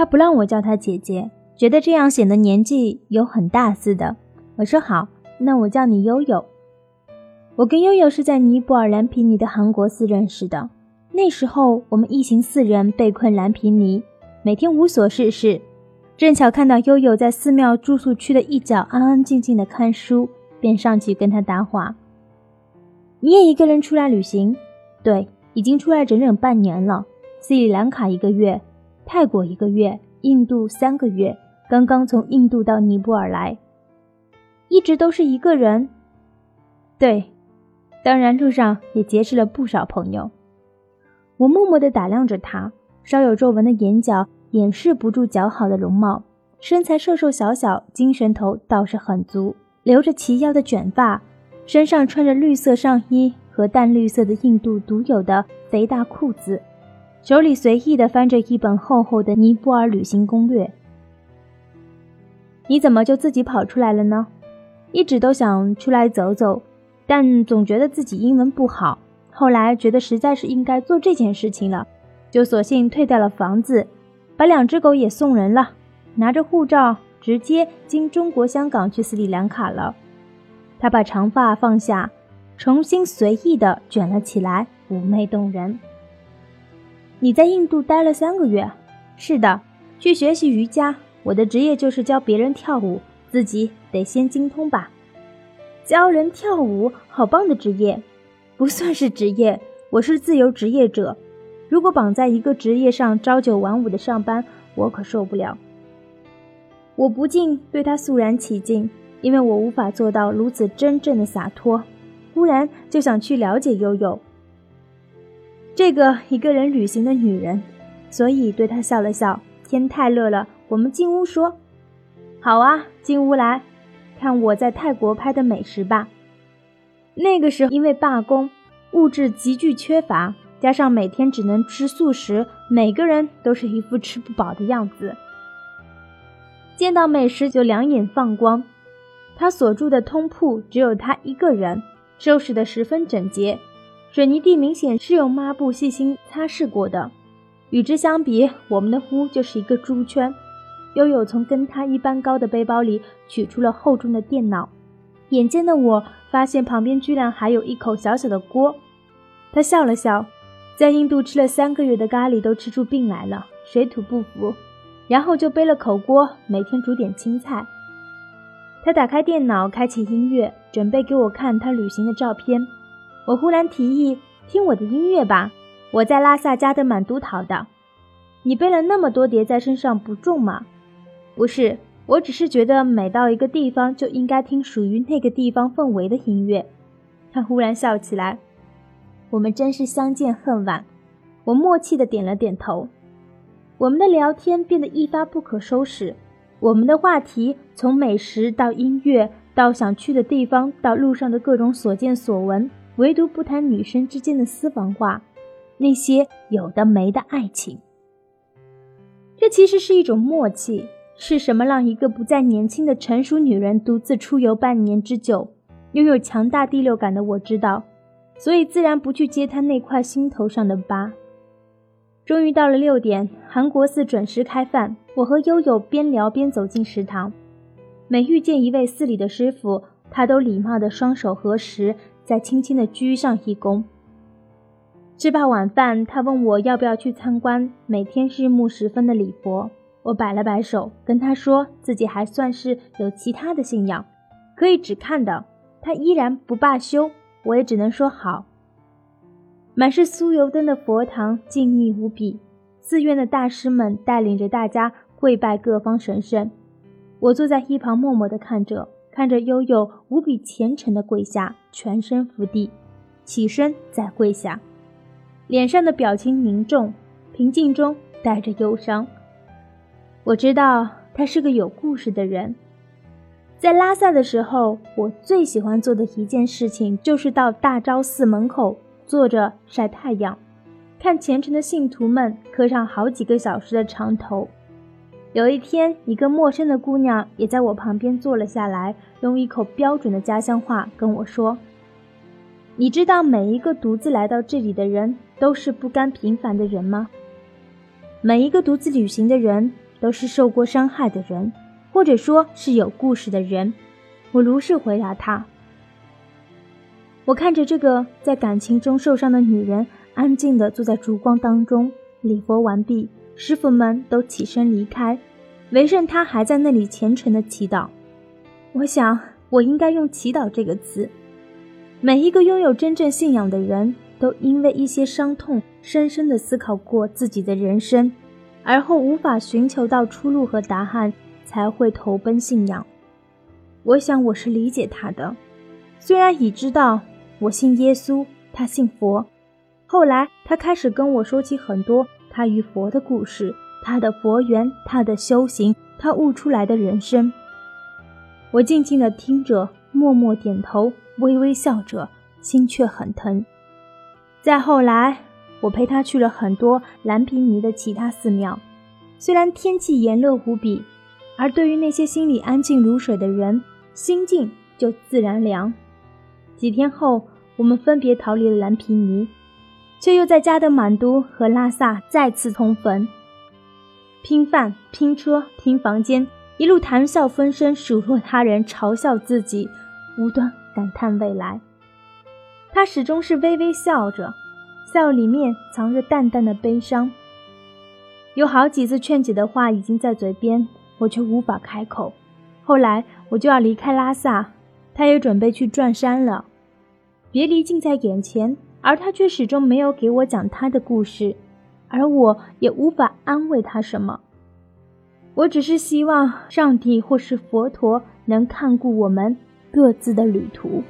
他不让我叫她姐姐，觉得这样显得年纪有很大似的。我说好，那我叫你悠悠。我跟悠悠是在尼泊尔蓝皮尼的韩国寺认识的。那时候我们一行四人被困蓝皮尼，每天无所事事。正巧看到悠悠在寺庙住宿区的一角安安静静的看书，便上去跟他搭话。你也一个人出来旅行？对，已经出来整整半年了。斯里兰卡一个月，泰国一个月，印度三个月，刚刚从印度到尼泊尔来，一直都是一个人。对，当然路上也结识了不少朋友。我默默地打量着他，稍有皱纹的眼角。掩饰不住姣好的容貌，身材瘦瘦小小，精神头倒是很足，留着齐腰的卷发，身上穿着绿色上衣和淡绿色的印度独有的肥大裤子，手里随意地翻着一本厚厚的尼泊尔旅行攻略。你怎么就自己跑出来了呢？一直都想出来走走，但总觉得自己英文不好，后来觉得实在是应该做这件事情了，就索性退掉了房子。把两只狗也送人了，拿着护照直接经中国香港去斯里兰卡了。他把长发放下，重新随意的卷了起来，妩媚动人。你在印度待了三个月？是的，去学习瑜伽。我的职业就是教别人跳舞，自己得先精通吧。教人跳舞，好棒的职业。不算是职业，我是自由职业者。如果绑在一个职业上，朝九晚五的上班，我可受不了。我不禁对他肃然起敬，因为我无法做到如此真正的洒脱。忽然就想去了解悠悠这个一个人旅行的女人，所以对她笑了笑。天太热了，我们进屋说。好啊，进屋来看我在泰国拍的美食吧。那个时候因为罢工，物质急剧缺乏。加上每天只能吃素食，每个人都是一副吃不饱的样子。见到美食就两眼放光。他所住的通铺只有他一个人，收拾得十分整洁，水泥地明显是用抹布细心擦拭过的。与之相比，我们的屋就是一个猪圈。悠悠从跟他一般高的背包里取出了厚重的电脑，眼尖的我发现旁边居然还有一口小小的锅。他笑了笑。在印度吃了三个月的咖喱都吃出病来了，水土不服，然后就背了口锅，每天煮点青菜。他打开电脑，开启音乐，准备给我看他旅行的照片。我忽然提议听我的音乐吧，我在拉萨加德满都逃的。你背了那么多碟在身上不重吗？不是，我只是觉得每到一个地方就应该听属于那个地方氛围的音乐。他忽然笑起来。我们真是相见恨晚，我默契的点了点头。我们的聊天变得一发不可收拾，我们的话题从美食到音乐，到想去的地方，到路上的各种所见所闻，唯独不谈女生之间的私房话，那些有的没的爱情。这其实是一种默契，是什么让一个不再年轻的成熟女人独自出游半年之久，拥有强大第六感的我知道。所以自然不去揭她那块心头上的疤。终于到了六点，韩国寺准时开饭。我和悠悠边聊边走进食堂，每遇见一位寺里的师傅，他都礼貌的双手合十，再轻轻的鞠上一躬。吃罢晚饭，他问我要不要去参观每天日暮时分的礼佛。我摆了摆手，跟他说自己还算是有其他的信仰，可以只看的。他依然不罢休。我也只能说好。满是酥油灯的佛堂静谧无比，寺院的大师们带领着大家跪拜各方神圣。我坐在一旁默默地看着，看着悠悠无比虔诚地跪下，全身伏地，起身再跪下，脸上的表情凝重，平静中带着忧伤。我知道他是个有故事的人。在拉萨的时候，我最喜欢做的一件事情就是到大昭寺门口坐着晒太阳，看虔诚的信徒们磕上好几个小时的长头。有一天，一个陌生的姑娘也在我旁边坐了下来，用一口标准的家乡话跟我说：“你知道每一个独自来到这里的人都是不甘平凡的人吗？每一个独自旅行的人都是受过伤害的人，或者说是有故事的人。我如实回答他。我看着这个在感情中受伤的女人，安静地坐在烛光当中，礼佛完毕，师傅们都起身离开，唯剩他还在那里虔诚的祈祷。我想，我应该用“祈祷”这个词。每一个拥有真正信仰的人都因为一些伤痛，深深地思考过自己的人生，而后无法寻求到出路和答案，才会投奔信仰。我想我是理解他的，虽然已知道我信耶稣，他信佛。后来他开始跟我说起很多他与佛的故事，他的佛缘，他的修行，他悟出来的人生。我静静地听着，默默点头。微微笑着，心却很疼。再后来，我陪他去了很多蓝皮尼的其他寺庙，虽然天气炎热无比，而对于那些心里安静如水的人，心境就自然凉。几天后，我们分别逃离了蓝皮尼，却又在加德满都和拉萨再次重逢，拼饭、拼车、拼房间，一路谈笑风生，数落他人，嘲笑自己，无端。感叹未来，他始终是微微笑着，笑里面藏着淡淡的悲伤。有好几次劝解的话已经在嘴边，我却无法开口。后来我就要离开拉萨，他也准备去转山了。别离近在眼前，而他却始终没有给我讲他的故事而我也无法安慰他什么。我只是希望上帝或是佛陀能看顾我们各自的旅途。